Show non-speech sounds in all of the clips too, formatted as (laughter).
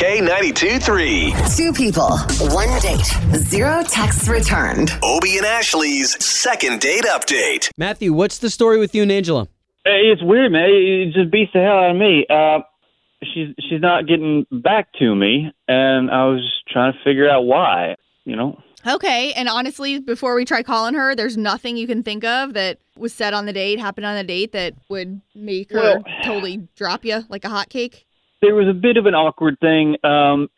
K92 3. Two people, one date, zero texts returned. Obie and Ashley's second date update. Matthew, what's the story with you and Angela? Hey, It's weird, man. It just beats the hell out of me. Uh, she's she's not getting back to me, and I was just trying to figure out why. You know, Okay, and honestly, before we try calling her, there's nothing you can think of that was said on the date, happened on the date that would make her Well- totally drop you like a hotcake. There was a bit of an awkward thing. Um,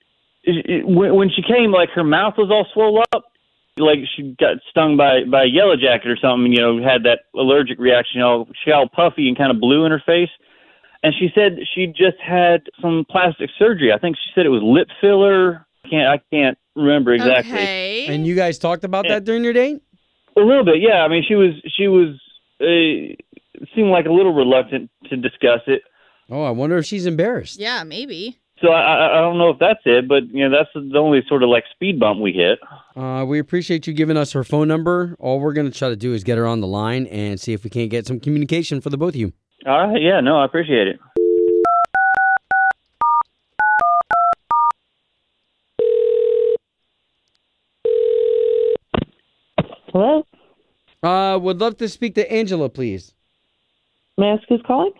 it, it, when, when she came, like her mouth was all swollen up, like she got stung by by a yellow jacket or something. You know, had that allergic reaction. You know, she got all puffy and kind of blue in her face. And she said she just had some plastic surgery. I think she said it was lip filler. I Can't I can't remember exactly. Okay. And you guys talked about that during your date? A little bit, yeah. I mean, she was she was uh, seemed like a little reluctant to discuss it. Oh, I wonder if she's embarrassed. yeah, maybe. So I, I I don't know if that's it, but you know that's the only sort of like speed bump we hit. Uh, we appreciate you giving us her phone number. All we're going to try to do is get her on the line and see if we can't get some communication for the both of you. All right, yeah, no, I appreciate it. Hello? Uh, would love to speak to Angela, please. May I ask who's calling?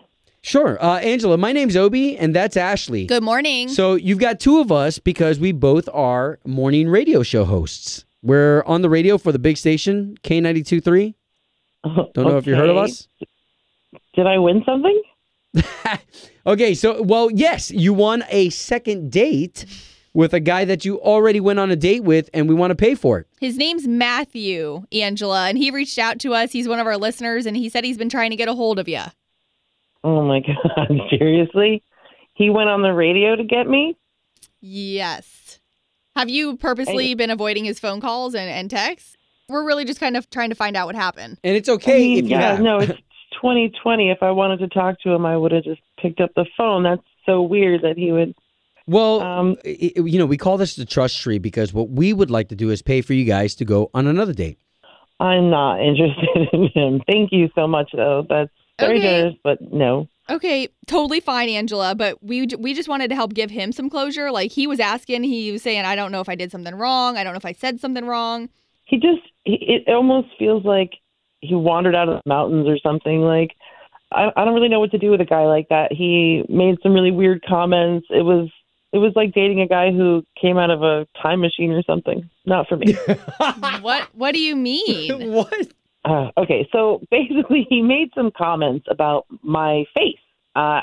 Sure. Uh, Angela, my name's Obie, and that's Ashley. Good morning. So you've got two of us because we both are morning radio show hosts. We're on the radio for the big station, K92.3. Don't know if you heard of us. Did I win something? (laughs) Okay, so, well, yes, you won a second date with a guy that you already went on a date with, and we want to pay for it. His name's Matthew, Angela, and he reached out to us. He's one of our listeners, and he said he's been trying to get a hold of you. Oh my (laughs) god, seriously? He went on the radio to get me? Yes. Have you purposely been avoiding his phone calls and, and texts? We're really just kind of trying to find out what happened. And it's I okay mean, if you yeah, have. no, it's (laughs) 2020. If I wanted to talk to him, I would have just picked up the phone. That's so weird that he would. Well, Um, i- i- you know, we call this the trust tree because what we would like to do is pay for you guys to go on another date. I'm not (laughs) interested in him. Thank you so much, though. That's very Okay. generous, but no. Okay, totally fine, Angela, but we we just wanted to help give him some closure. Like he was asking, he was saying, "I don't know if I did something wrong. I don't know if I said something wrong." He just, he, it almost feels like he wandered out of the mountains or something. Like, I, I don't really know what to do with a guy like that. He made some really weird comments. It was, it was like dating a guy who came out of a time machine or something. Not for me. (laughs) what What do you mean? (laughs) what? Uh, okay, so (laughs) basically, he made some comments about my face. Uh,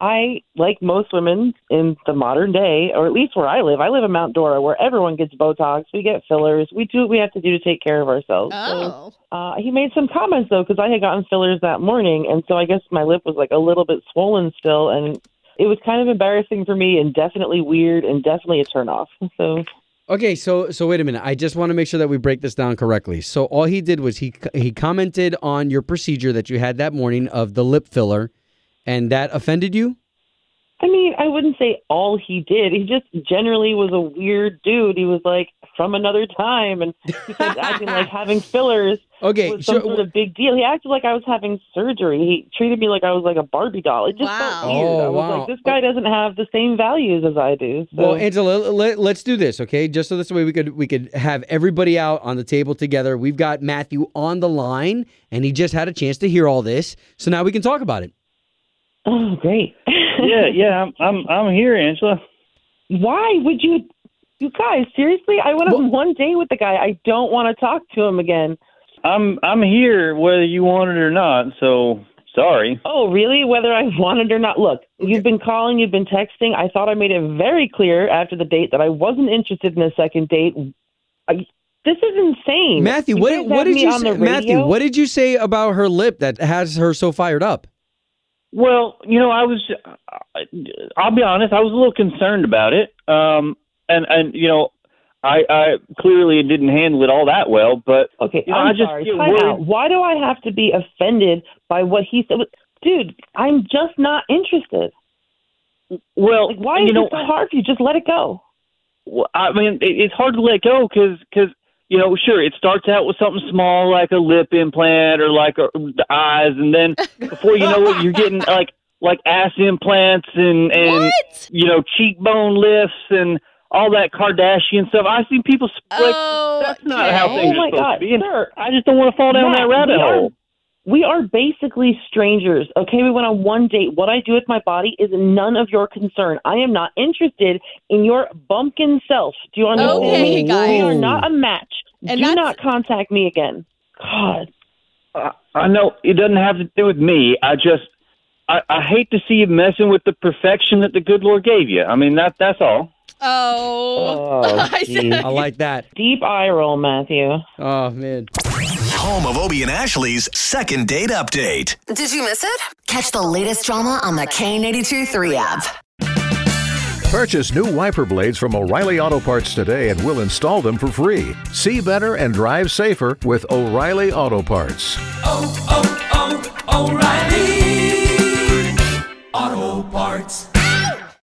I, like most women in the modern day, or at least where I live, I live in Mount Dora, where everyone gets Botox, we get fillers, we do what we have to do to take care of ourselves. Oh, So, uh, he made some comments though, because I had gotten fillers that morning, and so I guess my lip was like a little bit swollen still, and it was kind of embarrassing for me, and definitely weird, and definitely a turnoff. (laughs) So Okay, so so wait a minute. I just want to make sure that we break this down correctly. So all he did was he he commented on your procedure that you had that morning of the lip filler, and that offended you. I mean, I wouldn't say all he did. He just generally was a weird dude. He was like from another time, and he kept acting like (laughs) having fillers Okay, was some sure. sort of big deal. He acted like I was having surgery. He treated me like I was like a Barbie doll. It just Wow. felt weird. Oh, I was wow. like, this guy doesn't have the same values as I do. So. Well, Angela, let, let's do this, okay? Just so this way we could we could have everybody out on the table together. We've got Matthew on the line, and he just had a chance to hear all this, so now we can talk about it. oh, great. Yeah, yeah, I'm I'm I'm here, Angela. Why would you? You guys, seriously? I went on one day with the guy. I don't want to talk to him again. I'm I'm here whether you want it or not. So sorry. Oh, really? Whether I (laughs) wanted or not. Look, you've been calling, you've been texting. I thought I made it very clear after the date that I wasn't interested in a second date. I, this is insane. Matthew, You what what did you say, Matthew? What did you say about her lip that has her so fired up? Well, you know, I was. I'll be honest. I was a little concerned about it. Um, and and you know, I, I clearly didn't handle it all that well. But Okay, you know, I'm I just sorry. get Time worried. out. Why do I have to be offended by what he said? Dude, I'm just not interested. Well, Like, why you is know, it so hard for you? Just let it go. Well, I mean, it, it's hard to let go because you know, sure, it starts out with something small like a lip implant or like a, the eyes, and then (laughs) before you know it, you're getting like like ass implants and and What? you know cheekbone lifts and all that Kardashian stuff. I've seen people sp- like Oh, that's not how okay. things Oh my are supposed God, to be. And sir. I just don't want to fall down Matt, that rabbit we are- hole. We are basically strangers. Okay, we went on one date. What I do with my body is none of your concern. I am not interested in your bumpkin self. Do you understand? Okay, me? guys. We are not a match. And do that's- not contact me again. God. I, I know it doesn't have to do with me. I just I, I hate to see you messing with the perfection that the good Lord gave you. I mean that that's all. Oh. Oh, (laughs) I. I like that. Deep eye roll, Matthew. Oh man. Home of Obie and Ashley's second date update. Did you miss it? Catch the latest drama on the K82 3 app. Purchase new wiper blades from O'Reilly Auto Parts today and we'll install them for free. See better and drive safer with O'Reilly Auto Parts. Oh, oh, oh, O'Reilly